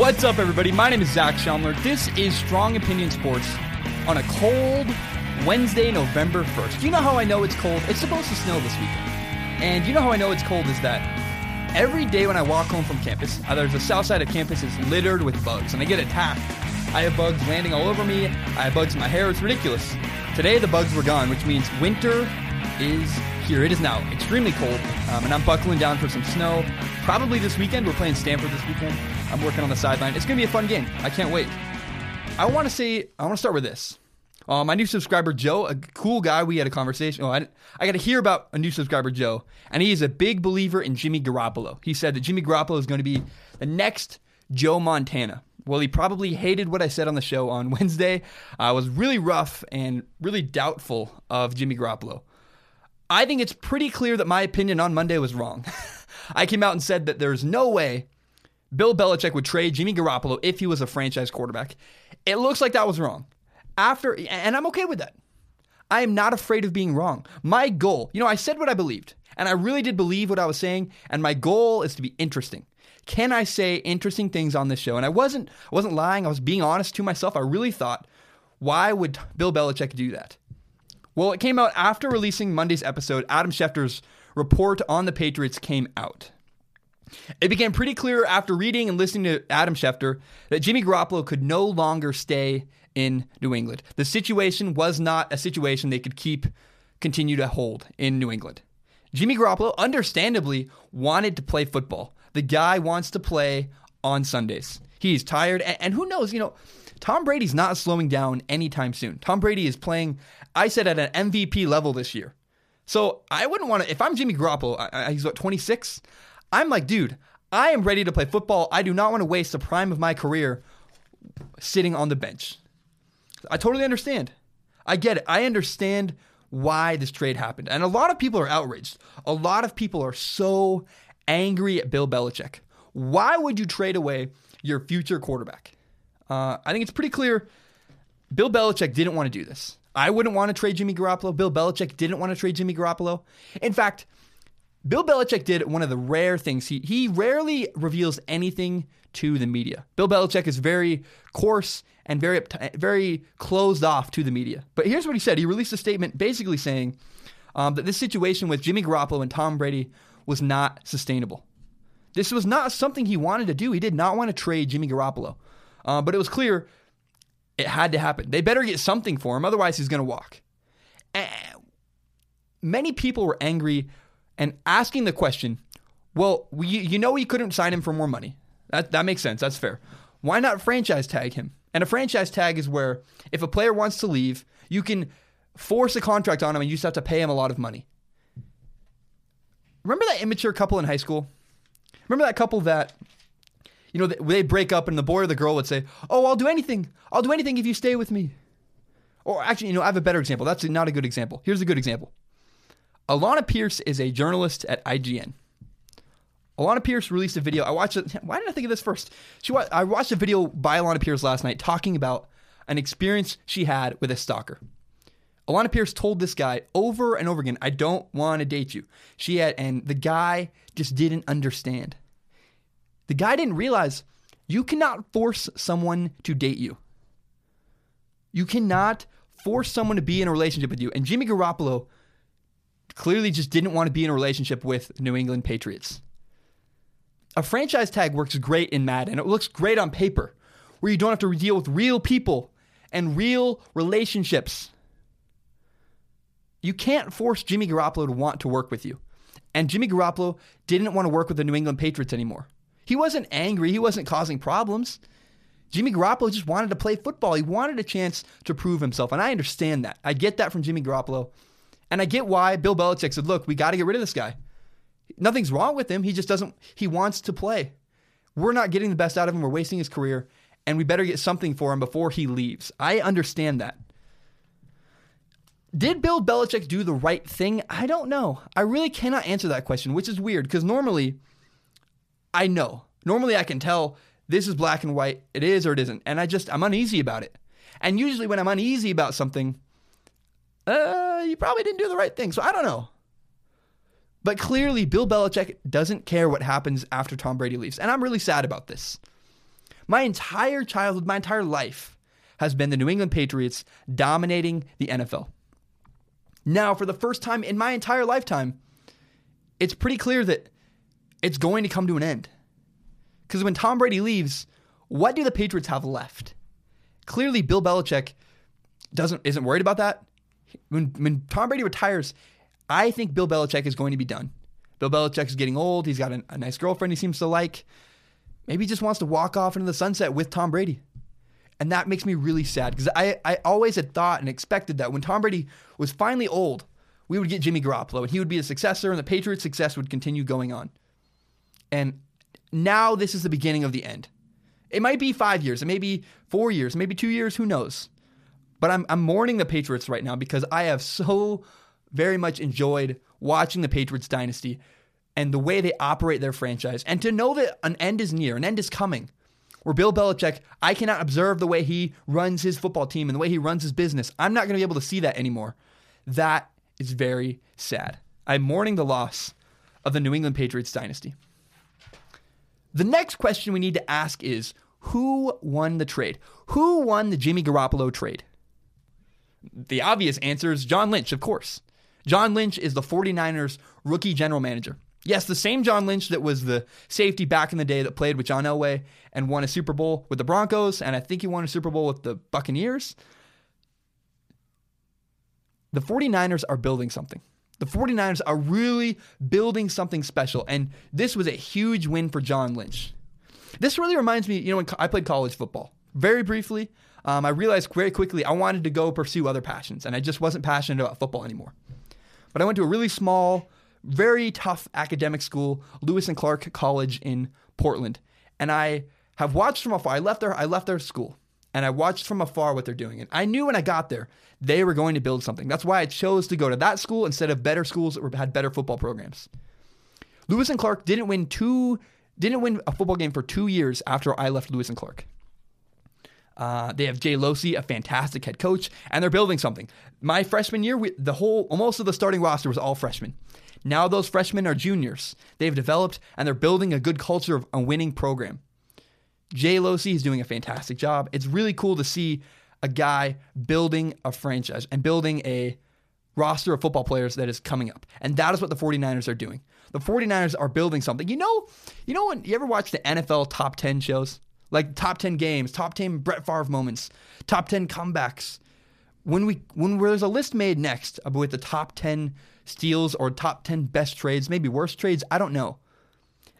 What's up, everybody? My name is Zach Schaumler. This is Strong Opinion Sports on a cold Wednesday, November 1st. You know how I know it's cold? It's supposed to snow this weekend. And you know how I know it's cold is that every day when I walk home from campus, uh, there's the south side of campus is littered with bugs, and I get attacked. I have bugs landing all over me. I have bugs in my hair. It's ridiculous. Today, the bugs were gone, which means winter is here. It is now extremely cold, um, and I'm buckling down for some snow. Probably this weekend. We're playing Stanford this weekend. I'm working on the sideline. It's going to be a fun game. I can't wait. I want to say, I want to start with this. Uh, my new subscriber Joe, a cool guy. We had a conversation. Oh, I, I got to hear about a new subscriber Joe, and he is a big believer in Jimmy Garoppolo. He said that Jimmy Garoppolo is going to be the next Joe Montana. Well, he probably hated what I said on the show on Wednesday. I was really rough and really doubtful of Jimmy Garoppolo. I think it's pretty clear that my opinion on Monday was wrong. I came out and said that there's no way Bill Belichick would trade Jimmy Garoppolo if he was a franchise quarterback. It looks like that was wrong. After, and I'm okay with that. I am not afraid of being wrong. My goal, you know, I said what I believed, and I really did believe what I was saying, and my goal is to be interesting. Can I say interesting things on this show? And I wasn't I wasn't lying, I was being honest to myself. I really thought, why would Bill Belichick do that? Well, it came out after releasing Monday's episode. Adam Schefter's report on the Patriots came out. It became pretty clear after reading and listening to Adam Schefter that Jimmy Garoppolo could no longer stay in New England. The situation was not a situation they could keep continue to hold in New England. Jimmy Garoppolo understandably wanted to play football. The guy wants to play on Sundays. He's tired and, and who knows, you know, Tom Brady's not slowing down anytime soon. Tom Brady is playing I said at an MVP level this year. So I wouldn't want to if I'm Jimmy Garoppolo, I, I, he's what 26. I'm like, dude, I am ready to play football. I do not want to waste the prime of my career sitting on the bench. I totally understand. I get it. I understand why this trade happened. And a lot of people are outraged. A lot of people are so angry at Bill Belichick. Why would you trade away your future quarterback? Uh, I think it's pretty clear Bill Belichick didn't want to do this. I wouldn't want to trade Jimmy Garoppolo. Bill Belichick didn't want to trade Jimmy Garoppolo. In fact, Bill Belichick did one of the rare things. He he rarely reveals anything to the media. Bill Belichick is very coarse and very very closed off to the media. But here's what he said. He released a statement basically saying um, that this situation with Jimmy Garoppolo and Tom Brady was not sustainable. This was not something he wanted to do. He did not want to trade Jimmy Garoppolo. Uh, but it was clear it had to happen. They better get something for him, otherwise he's going to walk. And many people were angry and asking the question, well, we, you know he couldn't sign him for more money. That, that makes sense. That's fair. Why not franchise tag him? And a franchise tag is where if a player wants to leave, you can force a contract on him and you just have to pay him a lot of money. Remember that immature couple in high school? Remember that couple that, you know, they break up and the boy or the girl would say, Oh, I'll do anything. I'll do anything if you stay with me. Or actually, you know, I have a better example. That's not a good example. Here's a good example. Alana Pierce is a journalist at IGN. Alana Pierce released a video. I watched it. Why did I think of this first? She I watched a video by Alana Pierce last night talking about an experience she had with a stalker. Alana Pierce told this guy over and over again, "I don't want to date you." She had, and the guy just didn't understand. The guy didn't realize you cannot force someone to date you. You cannot force someone to be in a relationship with you. And Jimmy Garoppolo clearly just didn't want to be in a relationship with New England Patriots. A franchise tag works great in Madden. It looks great on paper, where you don't have to deal with real people and real relationships. You can't force Jimmy Garoppolo to want to work with you. And Jimmy Garoppolo didn't want to work with the New England Patriots anymore. He wasn't angry, he wasn't causing problems. Jimmy Garoppolo just wanted to play football. He wanted a chance to prove himself. And I understand that. I get that from Jimmy Garoppolo. And I get why Bill Belichick said, look, we got to get rid of this guy. Nothing's wrong with him. He just doesn't, he wants to play. We're not getting the best out of him. We're wasting his career. And we better get something for him before he leaves. I understand that. Did Bill Belichick do the right thing? I don't know. I really cannot answer that question, which is weird because normally I know. Normally I can tell this is black and white. It is or it isn't. And I just, I'm uneasy about it. And usually when I'm uneasy about something, uh, you probably didn't do the right thing. So I don't know. But clearly, Bill Belichick doesn't care what happens after Tom Brady leaves. And I'm really sad about this. My entire childhood, my entire life has been the New England Patriots dominating the NFL. Now, for the first time in my entire lifetime, it's pretty clear that it's going to come to an end. Because when Tom Brady leaves, what do the Patriots have left? Clearly, Bill Belichick doesn't isn't worried about that. When when Tom Brady retires, I think Bill Belichick is going to be done. Bill Belichick is getting old. He's got a, a nice girlfriend he seems to like. Maybe he just wants to walk off into the sunset with Tom Brady. And that makes me really sad because I, I always had thought and expected that when Tom Brady was finally old, we would get Jimmy Garoppolo and he would be the successor and the Patriots' success would continue going on. And now this is the beginning of the end. It might be five years, it may be four years, maybe two years, who knows? But I'm, I'm mourning the Patriots right now because I have so very much enjoyed watching the Patriots dynasty and the way they operate their franchise. And to know that an end is near, an end is coming where Bill Belichick, I cannot observe the way he runs his football team and the way he runs his business. I'm not going to be able to see that anymore. That is very sad. I'm mourning the loss of the New England Patriots dynasty. The next question we need to ask is who won the trade? Who won the Jimmy Garoppolo trade? The obvious answer is John Lynch, of course. John Lynch is the 49ers rookie general manager. Yes, the same John Lynch that was the safety back in the day that played with John Elway and won a Super Bowl with the Broncos, and I think he won a Super Bowl with the Buccaneers. The 49ers are building something. The 49ers are really building something special, and this was a huge win for John Lynch. This really reminds me, you know, when I played college football. Very briefly, um, I realized very quickly I wanted to go pursue other passions, and I just wasn't passionate about football anymore. But I went to a really small, very tough academic school, Lewis and Clark College in Portland. And I have watched from afar. I left their I left their school and I watched from afar what they're doing. And I knew when I got there they were going to build something. That's why I chose to go to that school instead of better schools that had better football programs. Lewis and Clark didn't win two didn't win a football game for two years after I left Lewis and Clark. Uh, they have Jay Locey, a fantastic head coach, and they're building something. My freshman year, we, the whole, most of the starting roster was all freshmen. Now those freshmen are juniors. They've developed and they're building a good culture of a winning program. Jay Locey is doing a fantastic job. It's really cool to see a guy building a franchise and building a roster of football players that is coming up. And that is what the 49ers are doing. The 49ers are building something. You know, you know when you ever watch the NFL top 10 shows? Like top 10 games, top 10 Brett Favre moments, top 10 comebacks. When we when there's a list made next with the top 10 steals or top 10 best trades, maybe worst trades, I don't know.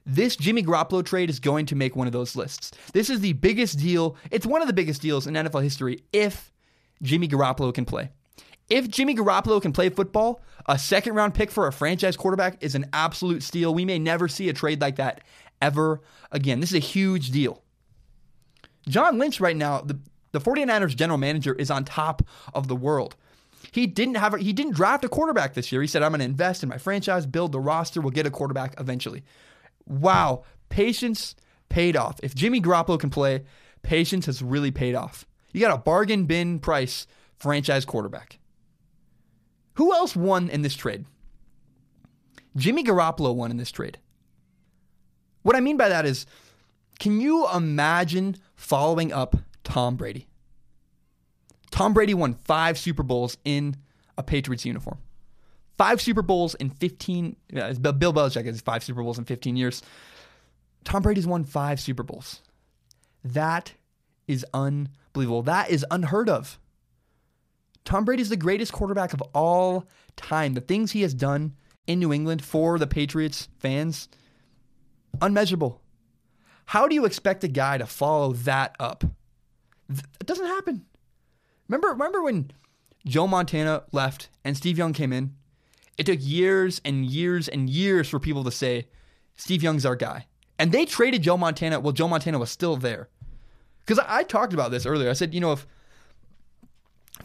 This Jimmy Garoppolo trade is going to make one of those lists. This is the biggest deal. It's one of the biggest deals in NFL history if Jimmy Garoppolo can play. If Jimmy Garoppolo can play football, a second round pick for a franchise quarterback is an absolute steal. We may never see a trade like that ever again. This is a huge deal. John Lynch, right now, the, the 49ers general manager, is on top of the world. He didn't have he didn't draft a quarterback this year. He said, "I'm going to invest in my franchise, build the roster, we'll get a quarterback eventually." Wow, patience paid off. If Jimmy Garoppolo can play, patience has really paid off. You got a bargain bin price franchise quarterback. Who else won in this trade? Jimmy Garoppolo won in this trade. What I mean by that is, can you imagine following up Tom Brady? Tom Brady won five Super Bowls in a Patriots uniform. Five Super Bowls in 15. Uh, Bill Belichick has five Super Bowls in 15 years. Tom Brady's won five Super Bowls. That is unbelievable. That is unheard of. Tom Brady is the greatest quarterback of all time. The things he has done in New England for the Patriots fans, unmeasurable. How do you expect a guy to follow that up? It doesn't happen. Remember, remember when Joe Montana left and Steve Young came in? It took years and years and years for people to say, Steve Young's our guy. And they traded Joe Montana while Joe Montana was still there. Because I, I, talked about this earlier. I said, you know, if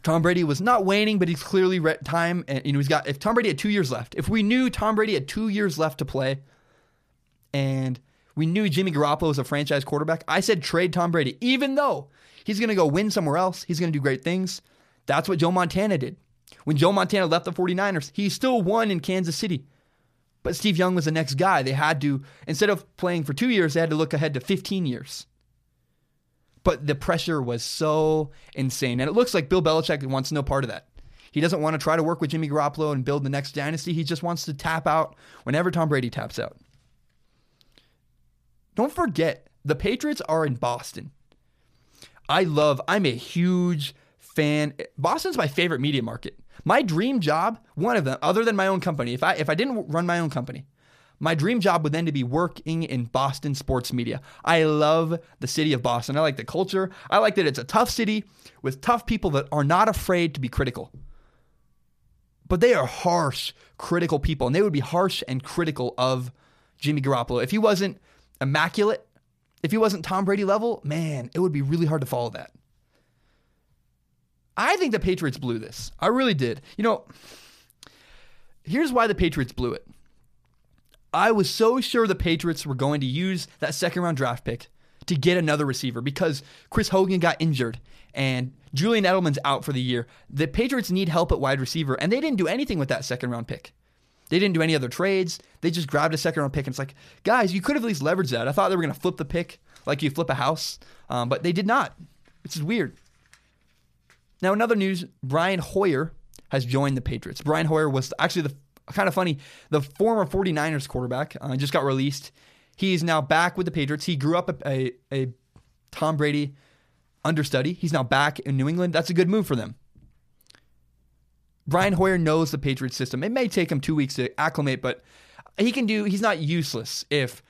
Tom Brady was not waning, but he's clearly re- time, and you know, he's got. If Tom Brady had two years left, if we knew Tom Brady had two years left to play, and we knew Jimmy Garoppolo was a franchise quarterback, I said trade Tom Brady, even though He's going to go win somewhere else. He's going to do great things. That's what Joe Montana did. When Joe Montana left the 49ers, he still won in Kansas City. But Steve Young was the next guy. They had to, instead of playing for two years, they had to look ahead to 15 years. But the pressure was so insane. And it looks like Bill Belichick wants no part of that. He doesn't want to try to work with Jimmy Garoppolo and build the next dynasty. He just wants to tap out whenever Tom Brady taps out. Don't forget, the Patriots are in Boston. I love, I'm a huge fan. Boston's my favorite media market. My dream job, one of them, other than my own company, if I if I didn't run my own company, my dream job would then to be working in Boston sports media. I love the city of Boston. I like the culture. I like that it's a tough city with tough people that are not afraid to be critical. But they are harsh, critical people, and they would be harsh and critical of Jimmy Garoppolo. If he wasn't immaculate, if he wasn't Tom Brady level, man, it would be really hard to follow that. I think the Patriots blew this. I really did. You know, here's why the Patriots blew it. I was so sure the Patriots were going to use that second round draft pick to get another receiver because Chris Hogan got injured and Julian Edelman's out for the year. The Patriots need help at wide receiver, and they didn't do anything with that second round pick. They didn't do any other trades. They just grabbed a second round pick, and it's like, guys, you could have at least leveraged that. I thought they were going to flip the pick like you flip a house, um, but they did not. This is weird. Now, in other news, Brian Hoyer has joined the Patriots. Brian Hoyer was actually the kind of funny, the former 49ers quarterback, uh, just got released. He's now back with the Patriots. He grew up a, a, a Tom Brady understudy. He's now back in New England. That's a good move for them. Brian Hoyer knows the Patriots system. It may take him two weeks to acclimate, but he can do. He's not useless if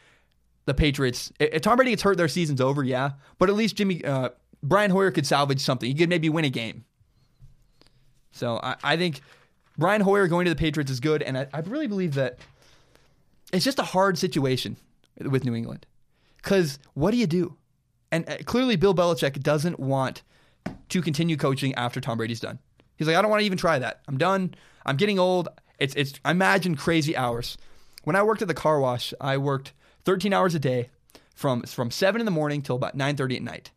the Patriots. If Tom Brady gets hurt, their season's over. Yeah, but at least Jimmy uh, Brian Hoyer could salvage something. He could maybe win a game. So I, I think Brian Hoyer going to the Patriots is good, and I, I really believe that it's just a hard situation with New England. Because what do you do? And uh, clearly, Bill Belichick doesn't want to continue coaching after Tom Brady's done. He's like, I don't want to even try that. I'm done. I'm getting old. It's it's. Imagine crazy hours. When I worked at the car wash, I worked 13 hours a day, from from seven in the morning till about 9:30 at night.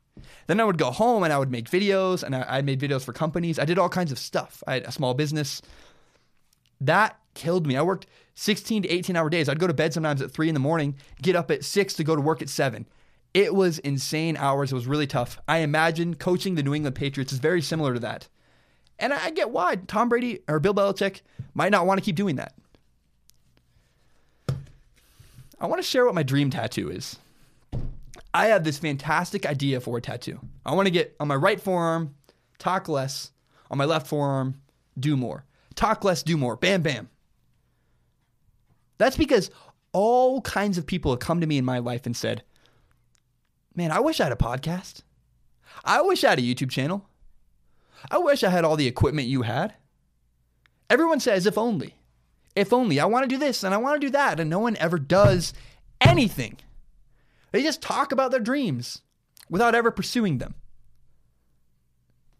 Then I would go home and I would make videos, and I, I made videos for companies. I did all kinds of stuff. I had a small business. That killed me. I worked 16 to 18 hour days. I'd go to bed sometimes at three in the morning, get up at six to go to work at seven. It was insane hours. It was really tough. I imagine coaching the New England Patriots is very similar to that. And I get why Tom Brady or Bill Belichick might not want to keep doing that. I want to share what my dream tattoo is. I have this fantastic idea for a tattoo. I want to get on my right forearm, talk less, on my left forearm, do more. Talk less, do more. Bam, bam. That's because all kinds of people have come to me in my life and said, Man, I wish I had a podcast. I wish I had a YouTube channel. I wish I had all the equipment you had. Everyone says, if only. If only. I want to do this and I want to do that. And no one ever does anything. They just talk about their dreams without ever pursuing them.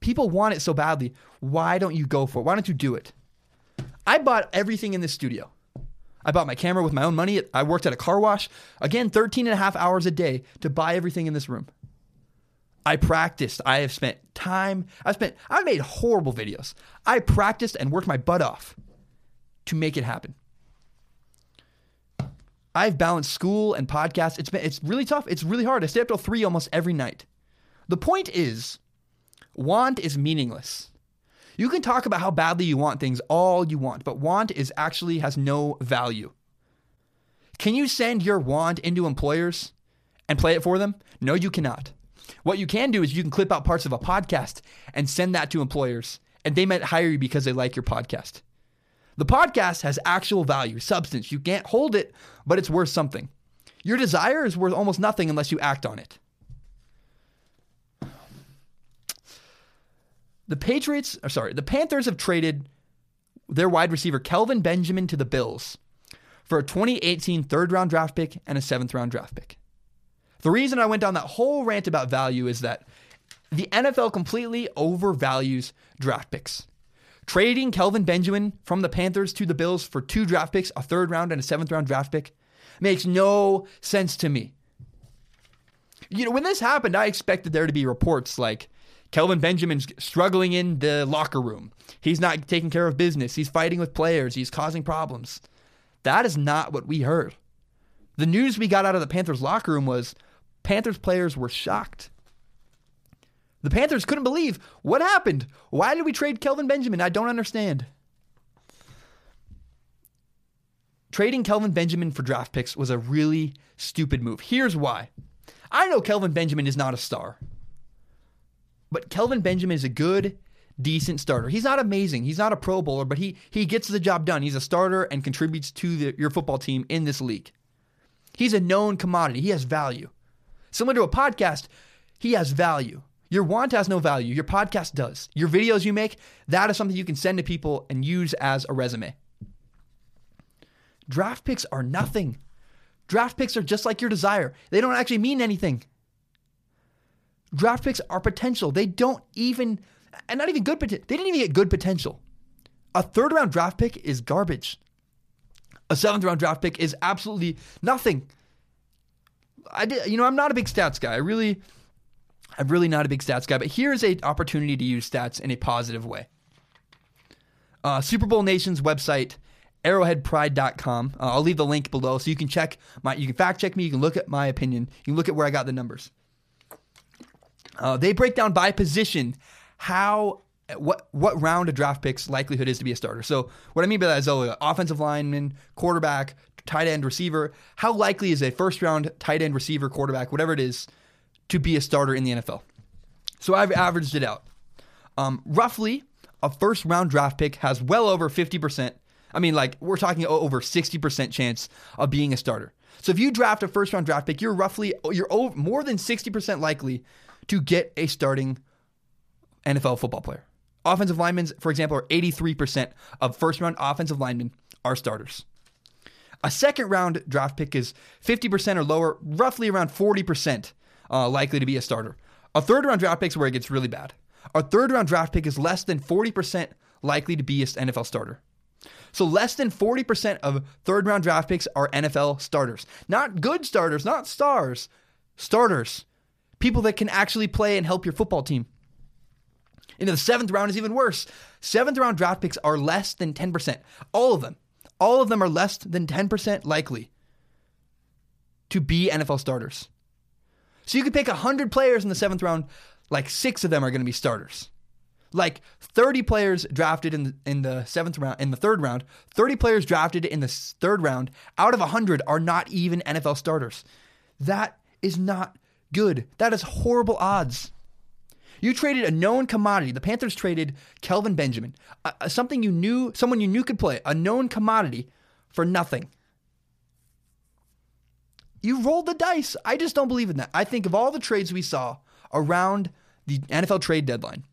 People want it so badly. Why don't you go for it? Why don't you do it? I bought everything in this studio. I bought my camera with my own money. I worked at a car wash. Again, 13 and a half hours a day to buy everything in this room. I practiced. I have spent time. I've spent, I've made horrible videos. I practiced and worked my butt off to make it happen. I've balanced school and podcasts. It's been, it's really tough. It's really hard. I stay up till three almost every night. The point is, want is meaningless. You can talk about how badly you want things all you want, but want is actually has no value. Can you send your want into employers and play it for them? No, you cannot. What you can do is you can clip out parts of a podcast and send that to employers, and they might hire you because they like your podcast. The podcast has actual value, substance. You can't hold it, but it's worth something. Your desire is worth almost nothing unless you act on it. The Patriots, or sorry, the Panthers have traded their wide receiver Kelvin Benjamin to the Bills for a 2018 third round draft pick and a seventh round draft pick. The reason I went down that whole rant about value is that the NFL completely overvalues draft picks. Trading Kelvin Benjamin from the Panthers to the Bills for two draft picks, a third round and a seventh round draft pick, makes no sense to me. You know, when this happened, I expected there to be reports like, Kelvin Benjamin's struggling in the locker room. He's not taking care of business. He's fighting with players. He's causing problems. That is not what we heard. The news we got out of the Panthers locker room was Panthers players were shocked. The Panthers couldn't believe what happened. Why did we trade Kelvin Benjamin? I don't understand. Trading Kelvin Benjamin for draft picks was a really stupid move. Here's why. I know Kelvin Benjamin is not a star, but Kelvin Benjamin is a good, decent starter. He's not amazing. He's not a Pro Bowler, but he he gets the job done. He's a starter and contributes to the, your football team in this league. He's a known commodity. He has value. Similar to a podcast, he has value. Your want has no value. Your podcast does. Your videos you make, that is something you can send to people and use as a resume. Draft picks are nothing. Draft picks are just like your desire. They don't actually mean anything. Draft picks are potential. They don't even, and not even good potential. They didn't even get good potential. A third round draft pick is garbage. A seventh round draft pick is absolutely nothing. I did, you know, I'm not a big stats guy. I really, I'm really not a big stats guy. But here's a opportunity to use stats in a positive way. Uh, Super Bowl Nation's website arrowheadpride.com. Uh, I'll leave the link below so you can check my, you can fact check me, you can look at my opinion, you can look at where I got the numbers. Uh, they break down by position how what what round of draft picks likelihood is to be a starter. So what I mean by that is oh, offensive lineman, quarterback, tight end, receiver. How likely is a first round tight end, receiver, quarterback, whatever it is, to be a starter in the NFL? So I've averaged it out. Um, roughly, a first round draft pick has well over fifty percent I mean, like we're talking over 60% chance of being a starter. So if you draft a first round draft pick, you're roughly you're over, more than 60% likely to get a starting NFL football player. Offensive linemen, for example, are 83% of first round offensive linemen are starters. A second round draft pick is 50% or lower, roughly around 40% uh, likely to be a starter. A third round draft pick is where it gets really bad. A third round draft pick is less than 40% likely to be an NFL starter. So less than 40% of third round draft picks are NFL starters. Not good starters, not stars, starters. People that can actually play and help your football team. Into the seventh round is even worse. Seventh round draft picks are less than 10%. All of them. All of them are less than 10% likely to be NFL starters. So you could pick 100 players in the seventh round, like six of them are going to be starters. Like 30 players drafted in the, in the seventh round, in the third round, 30 players drafted in the third round out of 100 are not even NFL starters. That is not good. That is horrible odds. You traded a known commodity. The Panthers traded Kelvin Benjamin, uh, something you knew, someone you knew could play, a known commodity for nothing. You rolled the dice. I just don't believe in that. I think of all the trades we saw around the NFL trade deadline,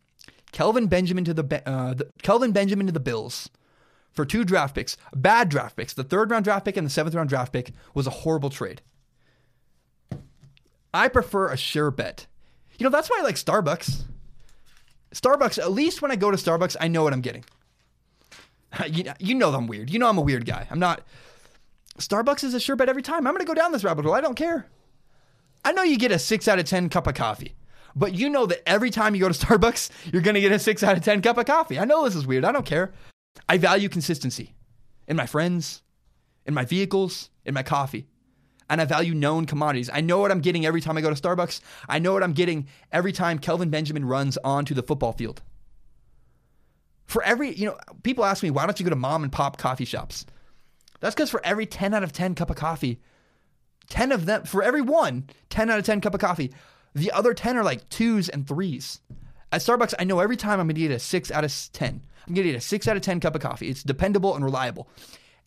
Kelvin Benjamin to the, uh, the Kelvin Benjamin to the Bills for two draft picks, bad draft picks. The third round draft pick and the seventh round draft pick was a horrible trade. I prefer a sure bet. You know, that's why I like Starbucks. Starbucks, at least when I go to Starbucks, I know what I'm getting. you, know I'm weird. You know I'm a weird guy. I'm not. Starbucks is a sure bet every time. I'm going to go down this rabbit hole. I don't care. I know you get a six out of 10 cup of coffee. But you know that every time you go to Starbucks, you're going to get a six out of 10 cup of coffee. I know this is weird. I don't care. I value consistency in my friends, in my vehicles, in my coffee. And I value known commodities. I know what I'm getting every time I go to Starbucks. I know what I'm getting every time Kelvin Benjamin runs onto the football field. For every, you know, people ask me, why don't you go to mom and pop coffee shops? That's because for every 10 out of 10 cup of coffee, 10 of them, for every one, 10 out of 10 cup of coffee, the other 10 are like twos and threes. At Starbucks, I know every time I'm to get a 6 out of 10. I'm to get a 6 out of 10 cup of coffee. It's dependable and reliable.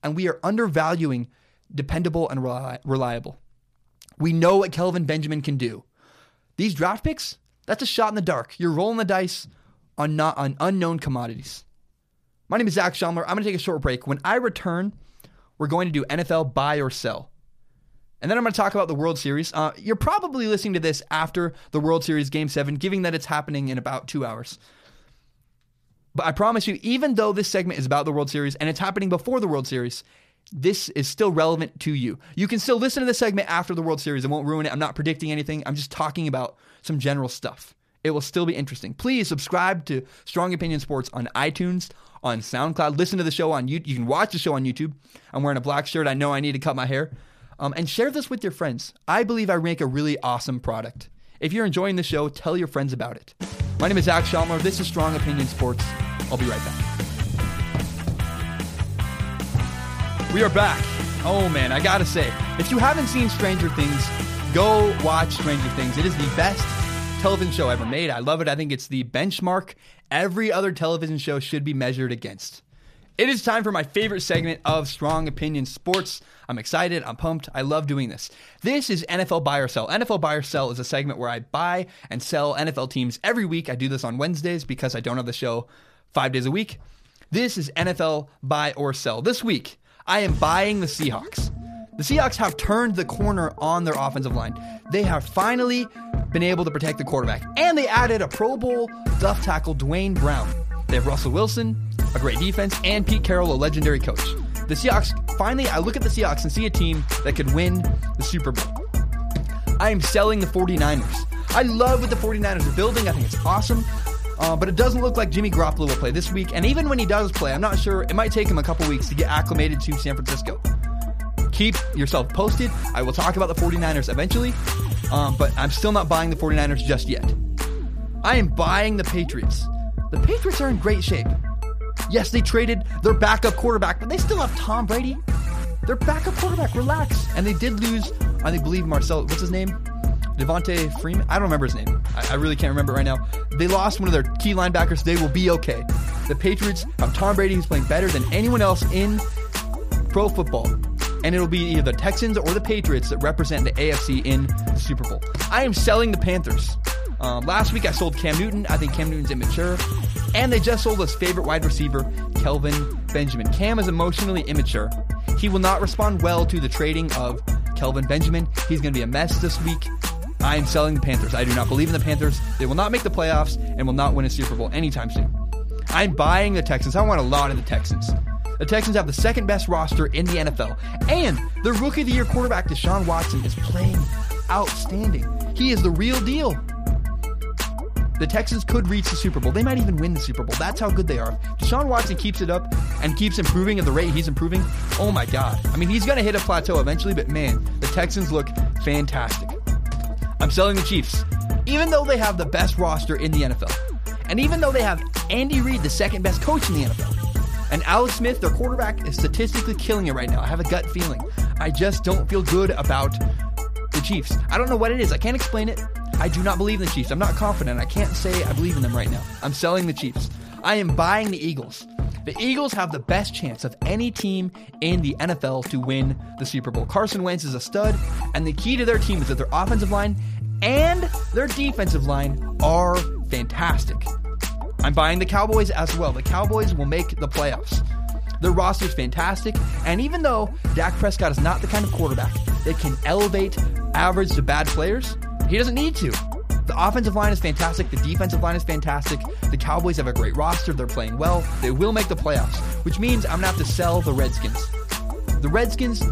And we are undervaluing dependable and reliable. We know what Kelvin Benjamin can do. These draft picks, that's a shot in the dark. You're rolling the dice on not on unknown commodities. My name is Zach Schaumler. I'm going to take a short break. When I return, we're going to do NFL buy or sell. And then I'm going to talk about the World Series. Uh, you're probably listening to this after the World Series Game 7, given that it's happening in about two hours. But I promise you, even though this segment is about the World Series and it's happening before the World Series, this is still relevant to you. You can still listen to this segment after the World Series. It won't ruin it. I'm not predicting anything. I'm just talking about some general stuff. It will still be interesting. Please subscribe to Strong Opinion Sports on iTunes, on SoundCloud. Listen to the show on YouTube. You can watch the show on YouTube. I'm wearing a black shirt. I know I need to cut my hair. Um, and share this with your friends. I believe I make a really awesome product. If you're enjoying the show, tell your friends about it. My name is Zach Schaumler. This is Strong Opinion Sports. I'll be right back. We are back. Oh man, I gotta say, if you haven't seen Stranger Things, go watch Stranger Things. It is the best television show ever made. I love it. I think it's the benchmark every other television show should be measured against. It is time for my favorite segment of Strong Opinion Sports. I'm excited. I'm pumped. I love doing this. This is NFL Buy or Sell. NFL Buy or Sell is a segment where I buy and sell NFL teams every week. I do this on Wednesdays because I don't have the show five days a week. This is NFL Buy or Sell. This week, I am buying the Seahawks. The Seahawks have turned the corner on their offensive line. They have finally been able to protect the quarterback, and they added a Pro Bowl left tackle, Duane Brown. They have Russell Wilson, a great defense, and Pete Carroll, a legendary coach. The Seahawks, finally, I look at the Seahawks and see a team that could win the Super Bowl. I am selling the 49ers. I love what the 49ers are building. I think it's awesome. Uh, but it doesn't look like Jimmy Garoppolo will play this week. And even when he does play, I'm not sure. It might take him a couple weeks to get acclimated to San Francisco. Keep yourself posted. I will talk about the 49ers eventually. Um, but I'm still not buying the 49ers just yet. I am buying the Patriots. The Patriots are in great shape. Yes, they traded their backup quarterback, but they still have Tom Brady. Their backup quarterback, relax. And they did lose, I think, believe Marcel, what's his name? Devonta Freeman? I don't remember his name. I, I, really can't remember right now. They lost one of their key linebackers. They will be okay. The Patriots have Tom Brady, who's playing better than anyone else in pro football. And it'll be either the Texans or the Patriots that represent the AFC in the Super Bowl. I am selling the Panthers. Um, last week I sold Cam Newton. I think Cam Newton's immature. And they just sold his favorite wide receiver, Kelvin Benjamin. Cam is emotionally immature. He will not respond well to the trading of Kelvin Benjamin. He's going to be a mess this week. I am selling the Panthers. I do not believe in the Panthers. They will not make the playoffs and will not win a Super Bowl anytime soon. I'm buying the Texans. I want a lot of the Texans. The Texans have the second best roster in the NFL, and their rookie of the year quarterback, Deshaun Watson, is playing outstanding. He is the real deal. The Texans could reach the Super Bowl. They might even win the Super Bowl. That's how good they are. Deshaun Watson keeps it up and keeps improving at the rate he's improving, oh my God. I mean, he's going to hit a plateau eventually, but man, the Texans look fantastic. I'm selling the Chiefs, even though they have the best roster in the NFL. And even though they have Andy Reid, the second best coach in the NFL. And Alex Smith, their quarterback, is statistically killing it right now. I have a gut feeling. I just don't feel good about the Chiefs. I don't know what it is. I can't explain it. I do not believe in the Chiefs. I'm not confident. I can't say I believe in them right now. I'm selling the Chiefs. I am buying the Eagles. The Eagles have the best chance of any team in the NFL to win the Super Bowl. Carson Wentz is a stud, and the key to their team is that their offensive line and their defensive line are fantastic. I'm buying the Cowboys as well. The Cowboys will make the playoffs. Their roster is fantastic, and even though Dak Prescott is not the kind of quarterback that can elevate average to bad players, he doesn't need to. The offensive line is fantastic. The defensive line is fantastic. The Cowboys have a great roster. They're playing well. They will make the playoffs, which means I'm going to have to sell the Redskins. The Redskins'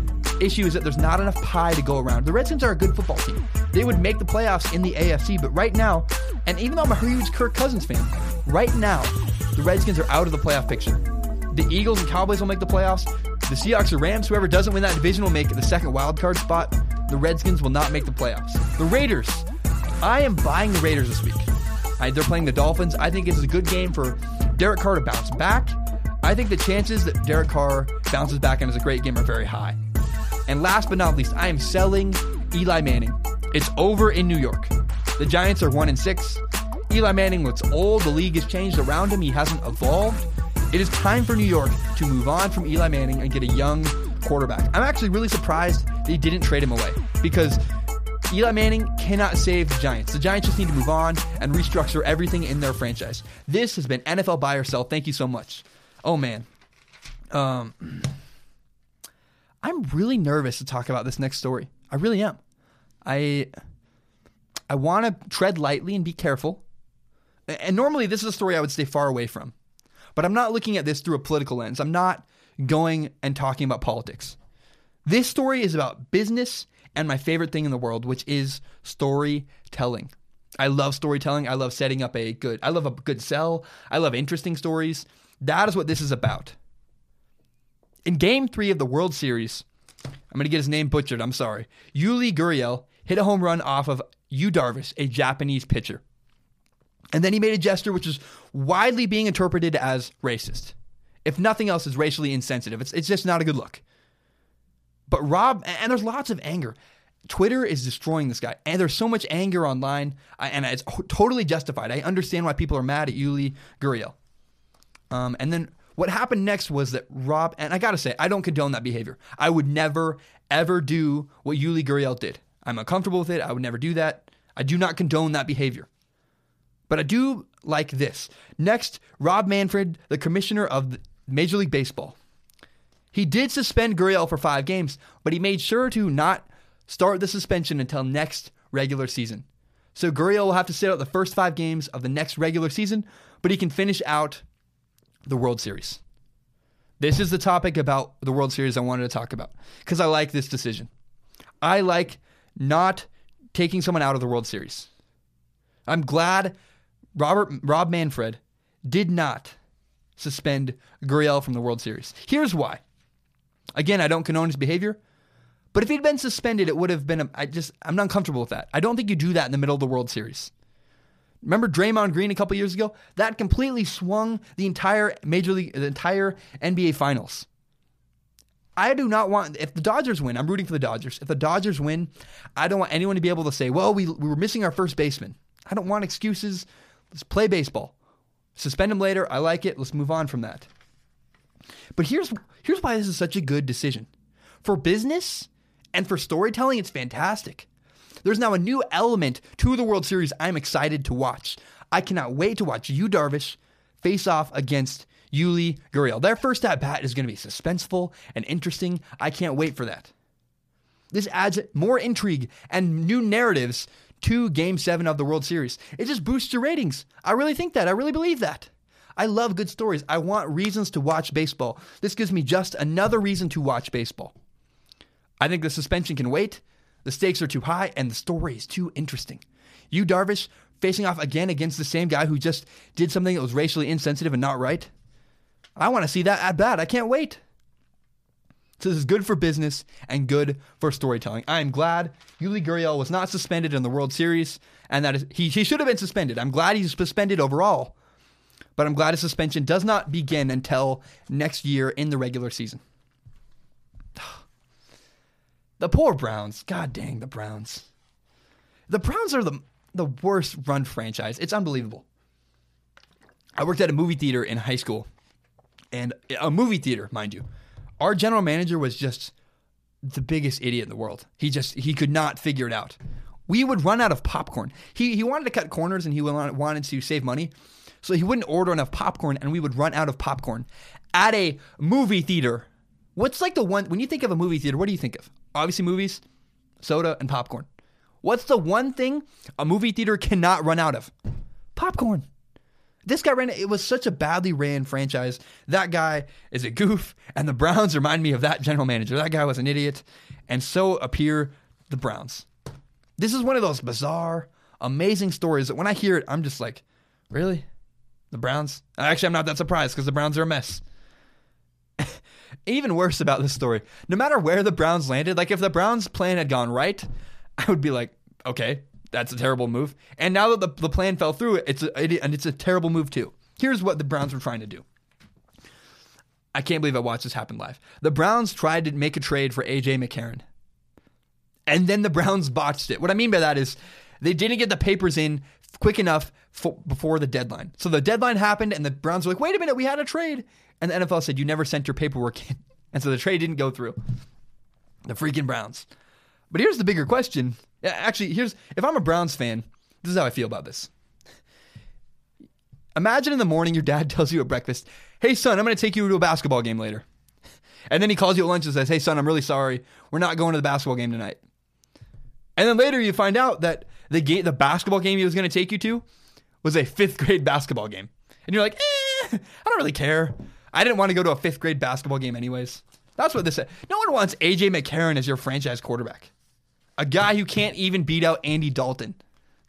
issue is that there's not enough pie to go around. The Redskins are a good football team. They would make the playoffs in the AFC, but right now, and even though I'm a huge Kirk Cousins fan, right now, the Redskins are out of the playoff picture. The Eagles and Cowboys will make the playoffs. The Seahawks or Rams, whoever doesn't win that division, will make the second wild card spot. The Redskins will not make the playoffs. The Raiders. I am buying the Raiders this week. I, they're playing the Dolphins. I think it's a good game for Derek Carr to bounce back. I think the chances that Derek Carr bounces back and is a great game are very high. And last but not least, I am selling Eli Manning. It's over in New York. The Giants are 1 and 6. Eli Manning looks old. The league has changed around him. He hasn't evolved. It is time for New York to move on from Eli Manning and get a young quarterback. I'm actually really surprised they didn't trade him away because Eli Manning cannot save the Giants. The Giants just need to move on and restructure everything in their franchise. This has been NFL Buy or Sell. Thank you so much. Oh man, um, I'm really nervous to talk about this next story. I really am. I I want to tread lightly and be careful. And normally, this is a story I would stay far away from. But I'm not looking at this through a political lens. I'm not going and talking about politics. This story is about business and my favorite thing in the world, which is storytelling. I love storytelling. I love setting up a good, I love a good sell. I love interesting stories. That is what this is about. In game three of the World Series, I'm going to get his name butchered. I'm sorry. Yuli Gurriel hit a home run off of Yu Darvish, a Japanese pitcher. And then he made a gesture which is widely being interpreted as racist. If nothing else, is racially insensitive. It's, it's just not a good look. But Rob, and there's lots of anger. Twitter is destroying this guy, and there's so much anger online, and it's totally justified. I understand why people are mad at Yuli Gurriel. Um, and then what happened next was that Rob, and I gotta say, I don't condone that behavior. I would never, ever do what Yuli Gurriel did. I'm uncomfortable with it. I would never do that. I do not condone that behavior. But I do like this. Next, Rob Manfred, the commissioner of Major League Baseball. He did suspend Gurriel for five games, but he made sure to not start the suspension until next regular season. So Gurriel will have to sit out the first five games of the next regular season, but he can finish out the World Series. This is the topic about the World Series I wanted to talk about because I like this decision. I like not taking someone out of the World Series. I'm glad Robert Rob Manfred did not suspend Gurriel from the World Series. Here's why. Again, I don't condone his behavior, but if he'd been suspended, it would have been. A, I just I'm not comfortable with that. I don't think you do that in the middle of the World Series. Remember Draymond Green a couple years ago? That completely swung the entire major league, the entire NBA Finals. I do not want if the Dodgers win. I'm rooting for the Dodgers. If the Dodgers win, I don't want anyone to be able to say, "Well, we we were missing our first baseman." I don't want excuses. Let's play baseball. Suspend him later. I like it. Let's move on from that. But here's here's why this is such a good decision. For business, and for storytelling, it's fantastic. There's now a new element to the World Series I'm excited to watch. I cannot wait to watch Yu Darvish face off against Yuli Gurriel. Their first at bat is going to be suspenseful and interesting. I can't wait for that. This adds more intrigue and new narratives to Game 7 of the World Series. It just boosts your ratings. I really think that. I really believe that. I love good stories. I want reasons to watch baseball. This gives me just another reason to watch baseball. I think the suspension can wait. The stakes are too high, and the story is too interesting. Yu Darvish facing off again against the same guy who just did something that was racially insensitive and not right. I want to see that at bat. I can't wait. So this is good for business and good for storytelling. I am glad Yuli Gurriel was not suspended in the World Series, and that is, he, he should have been suspended. I'm glad he's suspended overall, but I'm glad his suspension does not begin until next year in the regular season. The poor Browns. God dang the Browns. The Browns are the the worst run franchise. It's unbelievable. I worked at a movie theater in high school, and a movie theater, mind you. Our general manager was just the biggest idiot in the world. He just he could not figure it out. We would run out of popcorn. He he wanted to cut corners and he wanted to save money, so he wouldn't order enough popcorn, and we would run out of popcorn at a movie theater. What's like the one when you think of a movie theater? What do you think of? obviously movies, soda, and popcorn. What's the one thing a movie theater cannot run out of? Popcorn. This guy ran it was such a badly ran franchise. That guy is a goof, and the Browns remind me of that general manager. That guy was an idiot, and so appear the Browns. This is one of those bizarre, amazing stories that when I hear it, I'm just like, really? The Browns? Actually, I'm not that surprised because the Browns are a mess. Even worse about this story, no matter where the Browns landed, like if the Browns' plan had gone right, I would be like, okay, that's a terrible move. And now that the, the plan fell through, it's a, it, and it's a terrible move too. Here's what the Browns were trying to do. I can't believe I watched this happen live. The Browns tried to make a trade for AJ McCarron. And then the Browns botched it. What I mean by that is they didn't get the papers in quick enough for, before the deadline. So the deadline happened, and the Browns were like, wait a minute, we had a trade. And the NFL said, you never sent your paperwork in. And so the trade didn't go through. The freaking Browns. But here's the bigger question. Actually, here's if I'm a Browns fan, this is how I feel about this. Imagine in the morning your dad tells you at breakfast, Hey, son, I'm going to take you to a basketball game later. And then he calls you at lunch and says, Hey, son, I'm really sorry. We're not going to the basketball game tonight. And then later you find out that the game, the basketball game he was going to take you to was a fifth grade basketball game. And you're like, eh, I don't really care. I didn't want to go to a fifth grade basketball game anyways. That's what this said. No one wants AJ McCarron as your franchise quarterback. A guy who can't even beat out Andy Dalton.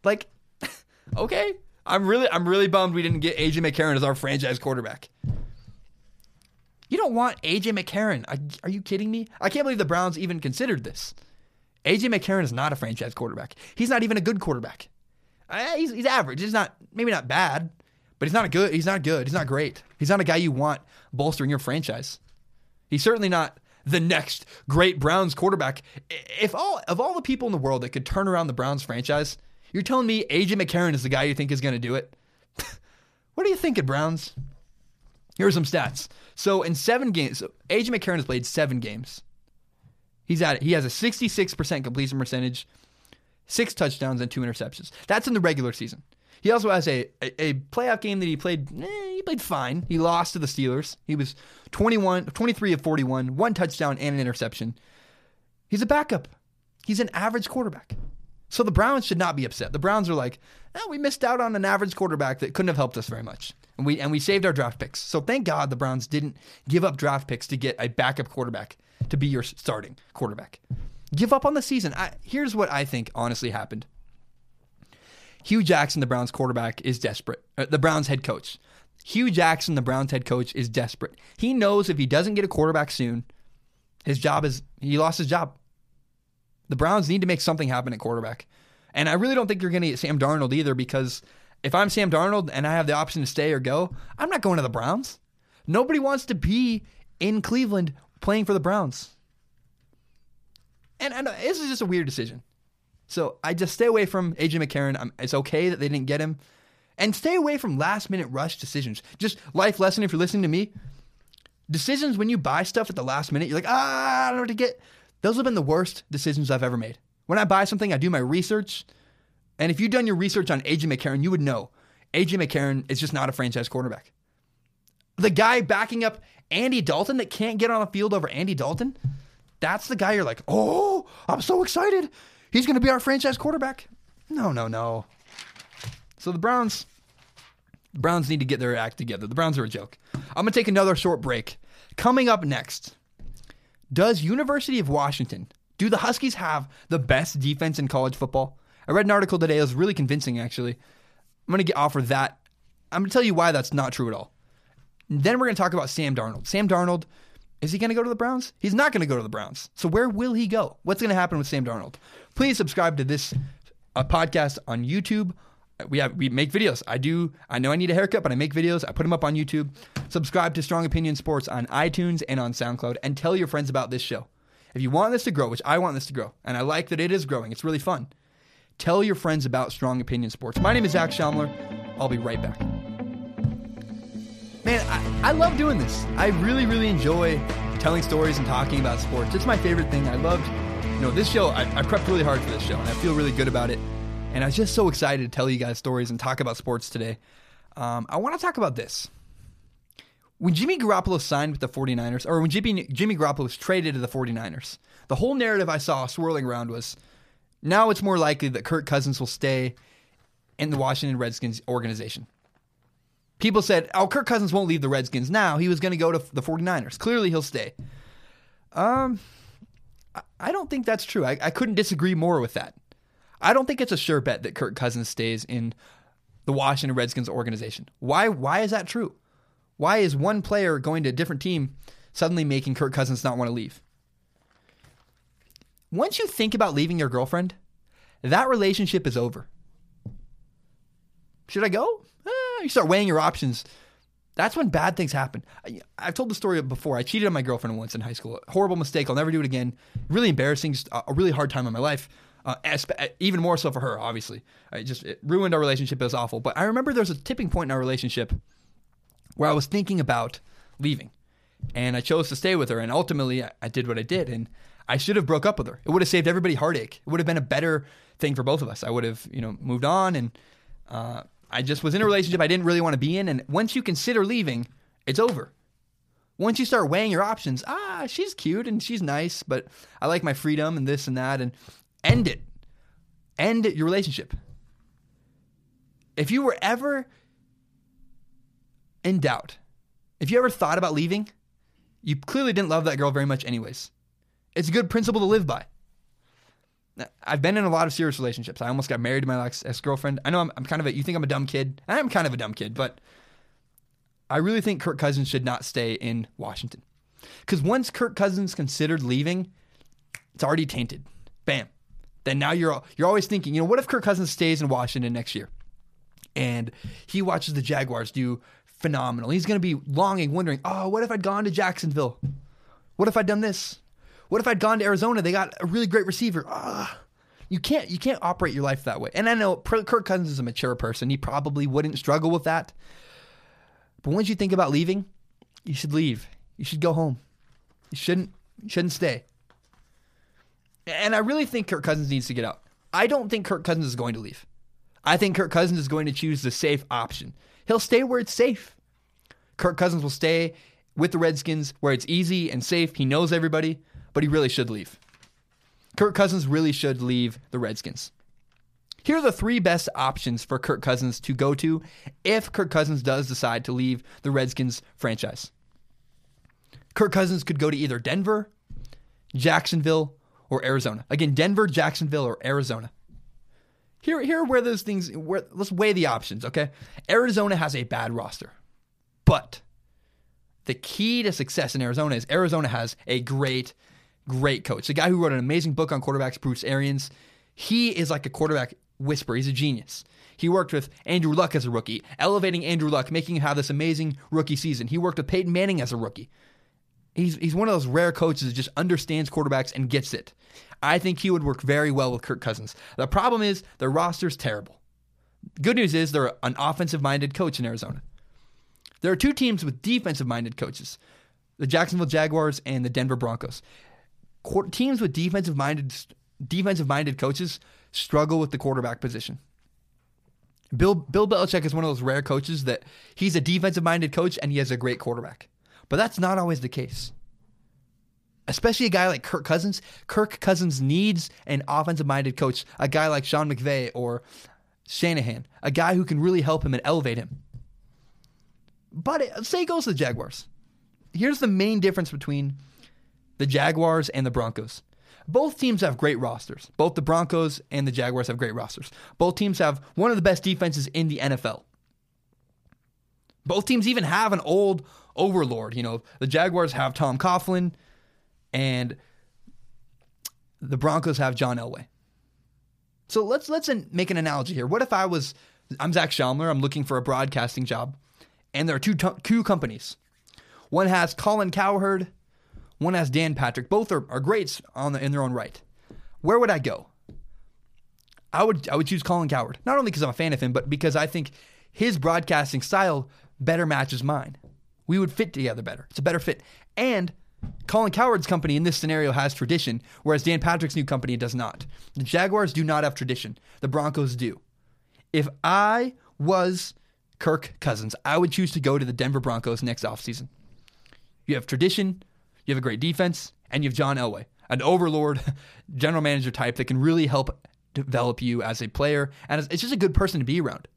Like, okay. I'm really I'm really bummed we didn't get AJ McCarron as our franchise quarterback. You don't want AJ McCarron. Are you kidding me? I can't believe the Browns even considered this. AJ McCarron is not a franchise quarterback. He's not even a good quarterback. Uh, he's, he's average. He's not maybe not bad, but he's not a good. He's not good. He's not great. He's not a guy you want bolstering your franchise. He's certainly not the next great Browns quarterback. If all of all the people in the world that could turn around the Browns franchise, you're telling me AJ McCarron is the guy you think is going to do it? what are you thinking, Browns? Here are some stats. So in seven games, AJ McCarron has played seven games. He's at it. He has a 66% completion percentage, six touchdowns, and two interceptions. That's in the regular season. He also has a, a, a playoff game that he played. Eh, he played fine. He lost to the Steelers. He was 21, 23 of 41, one touchdown and an interception. He's a backup. He's an average quarterback. So the Browns should not be upset. The Browns are like, oh, we missed out on an average quarterback that couldn't have helped us very much. And we and we saved our draft picks. So thank God the Browns didn't give up draft picks to get a backup quarterback to be your starting quarterback. Give up on the season. I, here's what I think honestly happened. Hue Jackson, the Browns quarterback, is desperate. Uh, the Browns head coach. Hue Jackson, the Browns head coach, is desperate. He knows if he doesn't get a quarterback soon, his job is he lost his job. The Browns need to make something happen at quarterback. And I really don't think you're going to get Sam Darnold either because if I'm Sam Darnold and I have the option to stay or go, I'm not going to the Browns. Nobody wants to be in Cleveland playing for the Browns. And, and this is just a weird decision. So I just stay away from AJ McCarron. I'm, it's okay that they didn't get him. And stay away from last minute rush decisions. Just life lesson if you're listening to me. Decisions when you buy stuff at the last minute, you're like, ah, I don't know what to get. Those have been the worst decisions I've ever made. When I buy something, I do my research. And if you've done your research on AJ McCarron, you would know AJ McCarron is just not a franchise quarterback. The guy backing up Andy Dalton that can't get on the field over Andy Dalton, that's the guy you're like, oh, I'm so excited. He's going to be our franchise quarterback. No, no, no. So the Browns, the Browns need to get their act together. The Browns are a joke. I'm going to take another short break. Coming up next, does University of Washington, do the Huskies have the best defense in college football? I read an article today. It was really convincing, actually. I'm going to offer that. I'm going to tell you why that's not true at all. Then we're going to talk about Sam Darnold. Sam Darnold, is he going to go to the Browns? He's not going to go to the Browns. So where will he go? What's going to happen with Sam Darnold? Please subscribe to this uh, podcast on YouTube. We have we make videos. I do. I know I need a haircut, but I make videos. I put them up on YouTube. Subscribe to Strong Opinion Sports on iTunes and on SoundCloud, and tell your friends about this show. If you want this to grow, which I want this to grow, and I like that it is growing, it's really fun. Tell your friends about Strong Opinion Sports. My name is Zach Schaumler. I'll be right back. Man, I, I love doing this. I really, really enjoy telling stories and talking about sports. It's my favorite thing. I loved, you know, this show. I, I prepped really hard for this show, and I feel really good about it. And I was just so excited to tell you guys stories and talk about sports today. Um, I want to talk about this. When Jimmy Garoppolo signed with the 49ers, or when Jimmy, Jimmy Garoppolo was traded to the 49ers, the whole narrative I saw swirling around was now it's more likely that Kirk Cousins will stay in the Washington Redskins organization. People said, oh, Kirk Cousins won't leave the Redskins now. He was going to go to the 49ers. Clearly, he'll stay. Um, I don't think that's true. I, I couldn't disagree more with that. I don't think it's a sure bet that Kirk Cousins stays in the Washington Redskins organization. Why? Why is that true? Why is one player going to a different team suddenly making Kirk Cousins not want to leave? Once you think about leaving your girlfriend, that relationship is over. Should I go? You start weighing your options. That's when bad things happen. I, have told the story before. I cheated on my girlfriend once in high school. Horrible mistake. I'll never do it again. Really embarrassing. Just a, really hard time in my life. Uh, even more so for her, obviously. I just it ruined our relationship. It was awful. But I remember there was a tipping point in our relationship where I was thinking about leaving, and I chose to stay with her. And ultimately, I, I did what I did, and I should have broke up with her. It would have saved everybody heartache. It would have been a better thing for both of us. I would have, you know, moved on and. Uh, I just was in a relationship I didn't really want to be in. And once you consider leaving, it's over. Once you start weighing your options, ah, she's cute and she's nice, but I like my freedom and this and that, and end it. End your relationship. If you were ever in doubt, if you ever thought about leaving, you clearly didn't love that girl very much, anyways. It's a good principle to live by. I've been in a lot of serious relationships. I almost got married to my ex girlfriend. I know I'm, I'm kind of a, you think I'm a dumb kid. I am kind of a dumb kid, but I really think Kirk Cousins should not stay in Washington. Because once Kirk Cousins considered leaving, it's already tainted. Bam. then now you're you're always thinking, you know, what if Kirk Cousins stays in Washington next year, and he watches the Jaguars do phenomenal. He's going to be longing, wondering, oh, what if I'd gone to Jacksonville? What if I'd done this? What if I'd gone to Arizona? They got a really great receiver. Ah. You can't you can't operate your life that way. And I know Kirk Cousins is a mature person. He probably wouldn't struggle with that. But once you think about leaving, you should leave. You should go home. You shouldn't you shouldn't stay. And I really think Kirk Cousins needs to get out. I don't think Kirk Cousins is going to leave. I think Kirk Cousins is going to choose the safe option. He'll stay where it's safe. Kirk Cousins will stay with the Redskins where it's easy and safe. He knows everybody, but he really should leave. Kirk Cousins really should leave the Redskins. Here are the three best options for Kirk Cousins to go to if Kirk Cousins does decide to leave the Redskins franchise. Kirk Cousins could go to either Denver, Jacksonville, or Arizona. Again, Denver, Jacksonville, or Arizona. Here, here are where those things. Where, let's weigh the options. Okay, Arizona has a bad roster, but the key to success in Arizona is Arizona has a great, great coach. The guy who wrote an amazing book on quarterbacks, Bruce Arians. He is like a quarterback whisperer. He's a genius. He worked with Andrew Luck as a rookie, elevating Andrew Luck, making him have this amazing rookie season. He worked with Peyton Manning as a rookie. He's, he's one of those rare coaches that just understands quarterbacks and gets it. I think he would work very well with Kirk Cousins. The problem is their roster's terrible. Good news is they're an offensive minded coach in Arizona. There are two teams with defensive minded coaches the Jacksonville Jaguars and the Denver Broncos. Teams with defensive minded defensive minded coaches struggle with the quarterback position. Bill Bill Belichick is one of those rare coaches that he's a defensive minded coach and he has a great quarterback. But that's not always the case. Especially a guy like Kirk Cousins. Kirk Cousins needs an offensive minded coach, a guy like Sean McVay or Shanahan, a guy who can really help him and elevate him. But it, say he goes to the Jaguars. Here's the main difference between the Jaguars and the Broncos. Both teams have great rosters. Both the Broncos and the Jaguars have great rosters. Both teams have one of the best defenses in the NFL. Both teams even have an old overlord. You know, the Jaguars have Tom Coughlin, and the Broncos have John Elway. So let's let's make an analogy here. What if I was I'm Zach Schaumler, I'm looking for a broadcasting job, and there are two two companies. One has Colin Cowherd, one has Dan Patrick. Both are, are greats on the, in their own right. Where would I go? I would I would choose Colin Cowherd. Not only because I'm a fan of him, but because I think his broadcasting style better matches mine. We would fit together better. It's a better fit. And Colin Cowherd's company in this scenario has tradition, whereas Dan Patrick's new company does not. The Jaguars do not have tradition. The Broncos do. If I was Kirk Cousins, I would choose to go to the Denver Broncos next offseason. You have tradition, you have a great defense, and you have John Elway, an overlord general manager type that can really help develop you as a player. And it's just a good person to be around.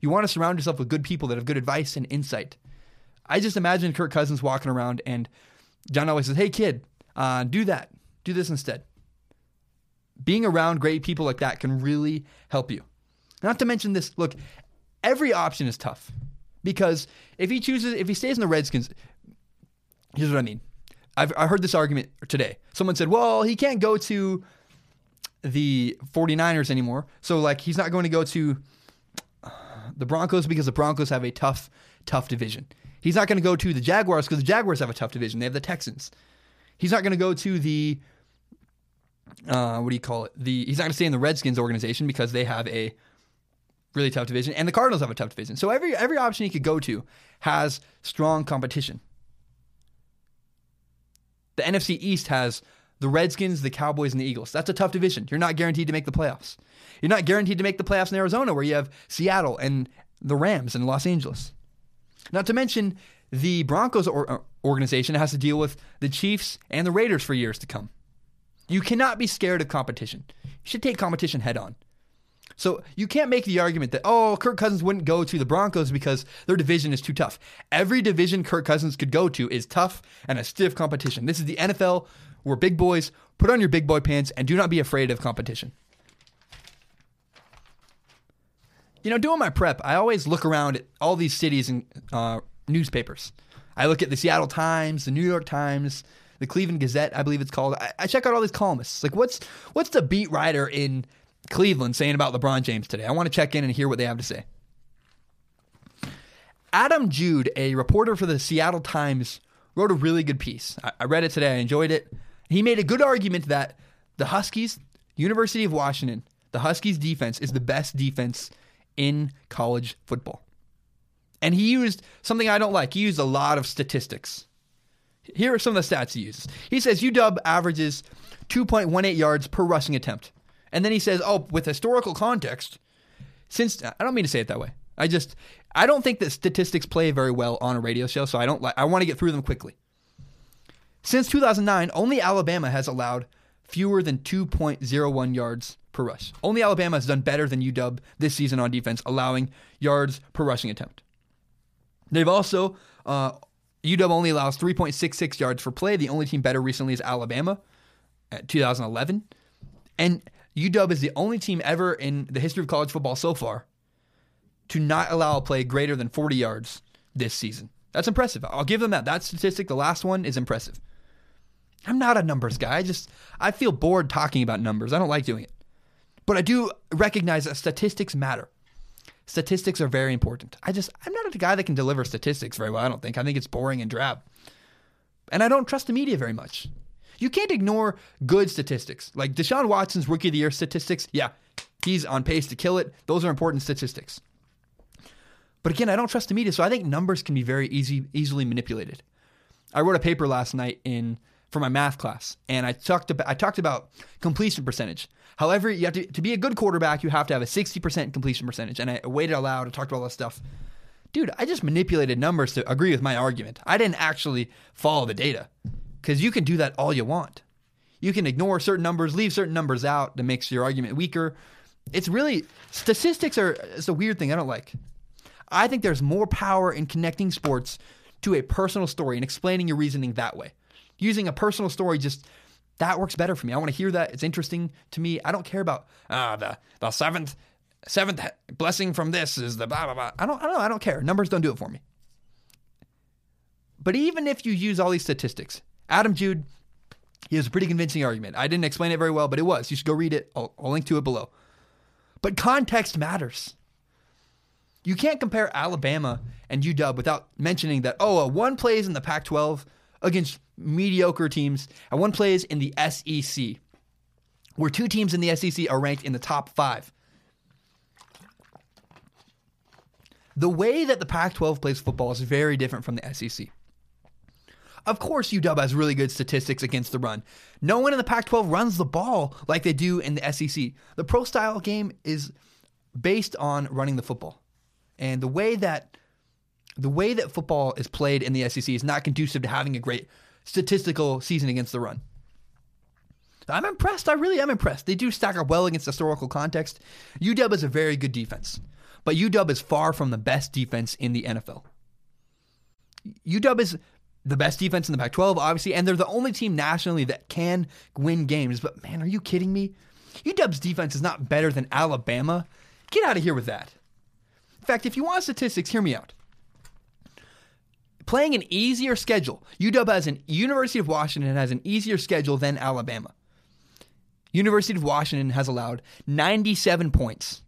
You want to surround yourself with good people that have good advice and insight. I just imagine Kirk Cousins walking around and John Elway says, "Hey kid, uh, do that, do this instead." Being around great people like that can really help you. Not to mention this. Look, every option is tough because if he chooses, if he stays in the Redskins, here's what I mean. I've I heard this argument today. Someone said, "Well, he can't go to the 49ers anymore. So like he's not going to go to the Broncos because the Broncos have a tough tough division. He's not going to go to the Jaguars because the Jaguars have a tough division. They have the Texans. He's not going to go to the uh, what do you call it? The he's not going to stay in the Redskins organization because they have a really tough division, and the Cardinals have a tough division. So every every option he could go to has strong competition. The NFC East has the Redskins, the Cowboys, and the Eagles. That's a tough division. You're not guaranteed to make the playoffs. You're not guaranteed to make the playoffs in Arizona, where you have Seattle and the Rams and Los Angeles. Not to mention, the Broncos or, uh, organization has to deal with the Chiefs and the Raiders for years to come. You cannot be scared of competition. You should take competition head on. So you can't make the argument that, oh, Kirk Cousins wouldn't go to the Broncos because their division is too tough. Every division Kirk Cousins could go to is tough and a stiff competition. This is the NFL. We're big boys. Put on your big boy pants and do not be afraid of competition. You know, doing my prep, I always look around at all these cities and uh, newspapers. I look at the Seattle Times, the New York Times, the Cleveland Gazette, I believe it's called. I, I check out all these columnists. Like, what's what's the beat writer in Cleveland saying about LeBron James today? I want to check in and hear what they have to say. Adam Jude, a reporter for the Seattle Times, wrote a really good piece. I, read it today. I enjoyed it. He made a good argument that the Huskies, University of Washington, the Huskies defense is the best defense in college football. And he used something I don't like. He used a lot of statistics. Here are some of the stats he uses. He says UW averages 2.18 yards per rushing attempt. And then he says, oh, with historical context, since I don't mean to say it that way. I just I don't think that statistics play very well on a radio show, so I don't like I want to get through them quickly. Since 2009, only Alabama has allowed fewer than 2.01 yards per rush. Only Alabama has done better than UW this season on defense, allowing yards per rushing attempt. They've also, uh, UW only allows 3.66 yards for play. The only team better recently is Alabama at 2011. And UW is the only team ever in the history of college football so far to not allow a play greater than 40 yards this season. That's impressive. I'll give them that. That statistic, the last one, is impressive. I'm not a numbers guy. I just I feel bored talking about numbers. I don't like doing it. But I do recognize that statistics matter. Statistics are very important. I just I'm not a guy that can deliver statistics very well. I don't think. I think it's boring and drab. And I don't trust the media very much. You can't ignore good statistics. Like Deshaun Watson's rookie of the year statistics. Yeah, he's on pace to kill it. Those are important statistics. But again, I don't trust the media, so I think numbers can be very easy easily manipulated. I wrote a paper last night in for my math class, and I talked about I talked about completion percentage. However, you have to to be a good quarterback, you have to have a sixty percent completion percentage. And I waited aloud and talked about all this stuff. Dude, I just manipulated numbers to agree with my argument. I didn't actually follow the data because you can do that all you want. You can ignore certain numbers, leave certain numbers out that makes your argument weaker. It's really statistics are it's a weird thing I don't like. I think there's more power in connecting sports to a personal story and explaining your reasoning that way using a personal story just that works better for me. I want to hear that. It's interesting to me. I don't care about uh, the the seventh seventh blessing from this is the blah blah blah. I don't I don't know. I don't care. Numbers don't do it for me. But even if you use all these statistics, Adam Jude, he has a pretty convincing argument. I didn't explain it very well, but it was. You should go read it. I'll, I'll link to it below. But context matters. You can't compare Alabama and UW without mentioning that, oh, uh, one plays in the Pac 12 against mediocre teams, and one plays in the SEC, where two teams in the SEC are ranked in the top five. The way that the Pac 12 plays football is very different from the SEC. Of course, UW has really good statistics against the run. No one in the Pac 12 runs the ball like they do in the SEC. The pro style game is based on running the football. And the way that the way that football is played in the SEC is not conducive to having a great statistical season against the run. I'm impressed. I really am impressed. They do stack up well against historical context. UW is a very good defense, but UW is far from the best defense in the NFL. UW is the best defense in the Pac 12, obviously, and they're the only team nationally that can win games. But man, are you kidding me? UW's defense is not better than Alabama. Get out of here with that. In fact, if you want statistics, hear me out playing an easier schedule. UW has an University of Washington has an easier schedule than Alabama. University of Washington has allowed 97 points.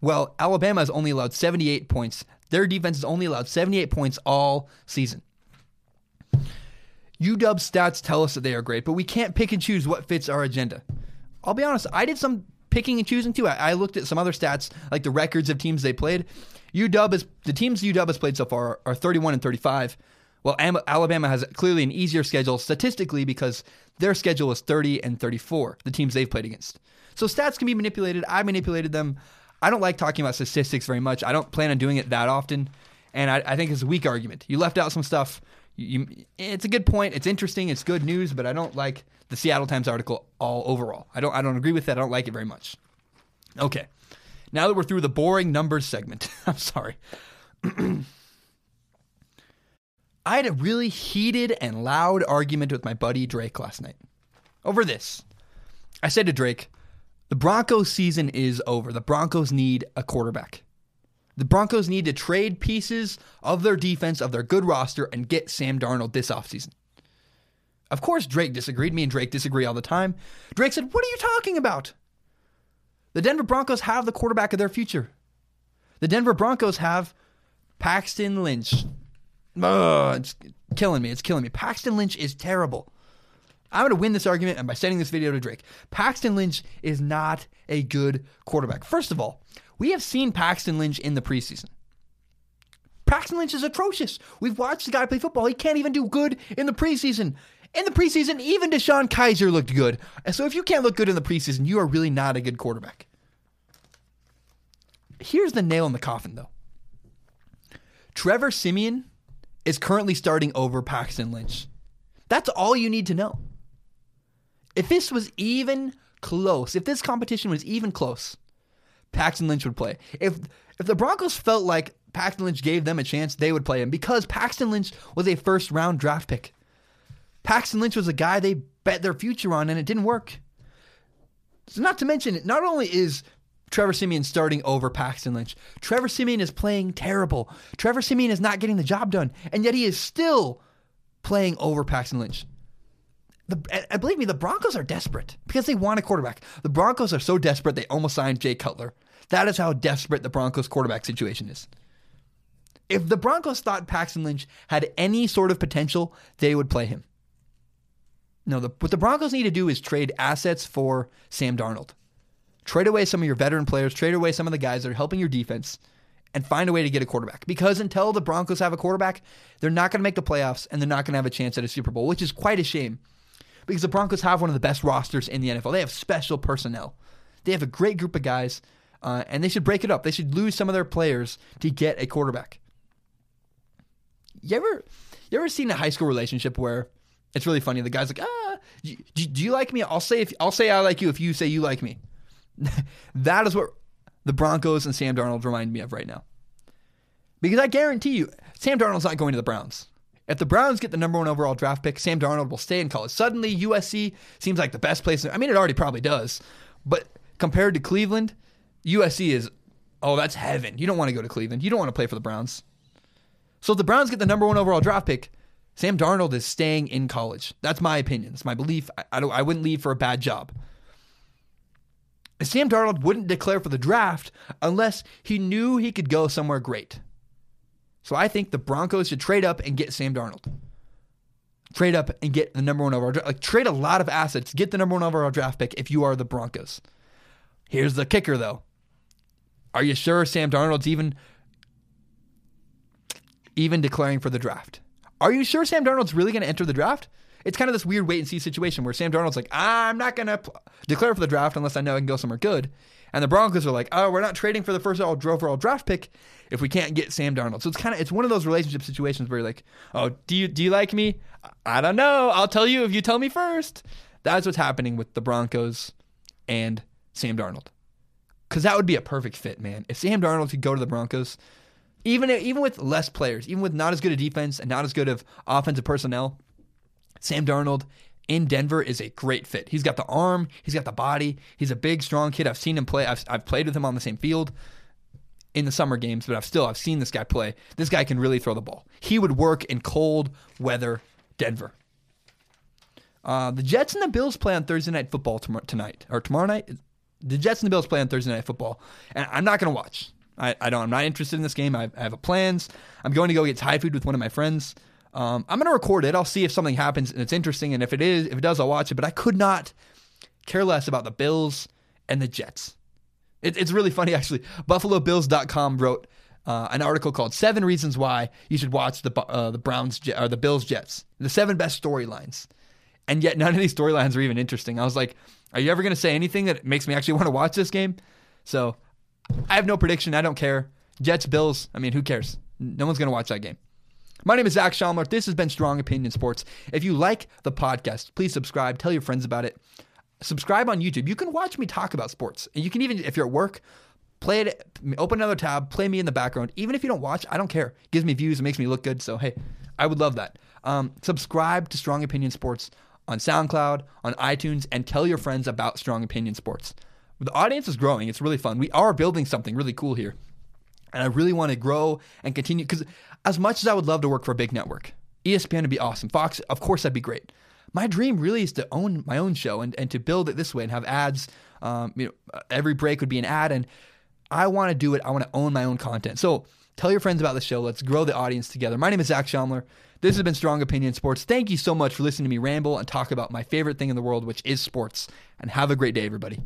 Well, Alabama has only allowed 78 points. Their defense has only allowed 78 points all season. UW stats tell us that they are great, but we can't pick and choose what fits our agenda. I'll be honest, I did some picking and choosing too. I, I looked at some other stats, like the records of teams they played, UW is the teams UW has played so far are 31 and 35. Well, Alabama has clearly an easier schedule statistically because their schedule is 30 and 34, the teams they've played against. So stats can be manipulated. I manipulated them. I don't like talking about statistics very much. I don't plan on doing it that often. And I, I think it's a weak argument. You left out some stuff. You, it's a good point. It's interesting. It's good news, but I don't like the Seattle Times article all overall. I don't. I don't agree with that. I don't like it very much. Okay. Now that we're through the boring numbers segment, I'm sorry. I had a really heated and loud argument with my buddy Drake last night over this. I said to Drake, the Broncos season is over. The Broncos need a quarterback. The Broncos need to trade pieces of their defense, of their good roster, and get Sam Darnold this offseason. Of course, Drake disagreed. Me and Drake disagree all the time. Drake said, What are you talking about? The Denver Broncos have the quarterback of their future. The Denver Broncos have Paxton Lynch. Ugh, it's killing me. It's killing me. Paxton Lynch is terrible. I'm going to win this argument and by sending this video to Drake. Paxton Lynch is not a good quarterback. First of all, we have seen Paxton Lynch in the preseason. Paxton Lynch is atrocious. We've watched the guy play football. He can't even do good in the preseason. In the preseason, even DeShone Kizer looked good. And so if you can't look good in the preseason, you are really not a good quarterback. Here's the nail in the coffin, though. Trevor Siemian is currently starting over Paxton Lynch. That's all you need to know. If this was even close, if this competition was even close, Paxton Lynch would play. If if the Broncos felt like Paxton Lynch gave them a chance, they would play him because Paxton Lynch was a first round draft pick. Paxton Lynch was a guy they bet their future on and it didn't work. So not to mention, not only is Trevor Siemian starting over Paxton Lynch, Trevor Siemian is playing terrible. Trevor Siemian is not getting the job done, and yet he is still playing over Paxton Lynch. The, and believe me, the Broncos are desperate because they want a quarterback. The Broncos are so desperate they almost signed Jay Cutler. That is how desperate the Broncos quarterback situation is. If the Broncos thought Paxton Lynch had any sort of potential, they would play him. No, the, what the Broncos need to do is trade assets for Sam Darnold. Trade away some of your veteran players, trade away some of the guys that are helping your defense, and find a way to get a quarterback. Because until the Broncos have a quarterback, they're not going to make the playoffs and they're not going to have a chance at a Super Bowl, which is quite a shame because the Broncos have one of the best rosters in the NFL. They have special personnel. They have a great group of guys, uh, and they should break it up. They should lose some of their players to get a quarterback. You ever, you ever seen a high school relationship where it's really funny? The guy's like, ah, do, do you like me? I'll say if I'll say I like you if you say you like me. that is what the Broncos and Sam Darnold remind me of right now. Because I guarantee you, Sam Darnold's not going to the Browns. If the Browns get the number one overall draft pick, Sam Darnold will stay in college. Suddenly, USC seems like the best place. I mean, it already probably does, but compared to Cleveland, USC is, oh, that's heaven. You don't want to go to Cleveland. You don't want to play for the Browns. So if the Browns get the number one overall draft pick, Sam Darnold is staying in college. That's my opinion. It's my belief. I, I, I wouldn't leave for a bad job. Sam Darnold wouldn't declare for the draft unless he knew he could go somewhere great. So I think the Broncos should trade up and get Sam Darnold. Trade up and get the number one overall. Like trade a lot of assets, get the number one overall draft pick if you are the Broncos. Here's the kicker, though. Are you sure Sam Darnold's even even declaring for the draft? Are you sure Sam Darnold's really going to enter the draft? It's kind of this weird wait and see situation where Sam Darnold's like, I'm not going to pl- declare for the draft unless I know I can go somewhere good. And the Broncos are like, oh, we're not trading for the first overall draft pick if we can't get Sam Darnold. So it's kind of it's one of those relationship situations where you're like, oh, do you do you like me? I don't know. I'll tell you if you tell me first. That's what's happening with the Broncos and Sam Darnold. Because that would be a perfect fit, man. If Sam Darnold could go to the Broncos, even even with less players, even with not as good a defense and not as good of offensive personnel, Sam Darnold in Denver is a great fit. He's got the arm, he's got the body, he's a big, strong kid. I've seen him play. I've, I've played with him on the same field in the summer games, but I've still I've seen this guy play. This guy can really throw the ball. He would work in cold weather Denver. Uh, the Jets and the Bills play on Thursday night football tomorrow, tonight or tomorrow night. The Jets and the Bills play on Thursday night football, and I'm not going to watch. I, I don't. I'm not interested in this game. I, I have plans. I'm going to go get Thai food with one of my friends. Um, I'm going to record it. I'll see if something happens and it's interesting, and if it is, if it does, I'll watch it. But I could not care less about the Bills and the Jets. It, it's really funny, actually. BuffaloBills.com wrote uh, an article called Seven Reasons Why You Should Watch the uh, the Browns or the Bills Jets. The seven best storylines. And yet none of these storylines are even interesting. I was like, are you ever going to say anything that makes me actually want to watch this game? So I have no prediction. I don't care. Jets, Bills, I mean, who cares? No one's going to watch that game. My name is Zach Schaumler. This has been Strong Opinion Sports. If you like the podcast, please subscribe. Tell your friends about it subscribe on YouTube. You can watch me talk about sports. And you can even, if you're at work, play it, open another tab, play me in the background. Even if you don't watch, I don't care. It gives me views, it makes me look good. So, hey, I would love that. Um, subscribe to Strong Opinion Sports on SoundCloud, on iTunes, and tell your friends about Strong Opinion Sports. The audience is growing. It's really fun. We are building something really cool here. And I really want to grow and continue because as much as I would love to work for a big network, ESPN would be awesome. Fox, of course, that'd be great. my dream really is to own my own show and, and to build it this way and have ads. Um, you know, every break would be an ad, and I want to do it. I want to own my own content. So tell your friends about the show. Let's grow the audience together. My name is Zach Schaumler. This has been Strong Opinion Sports. Thank you so much for listening to me ramble and talk about my favorite thing in the world, which is sports. And have a great day, everybody.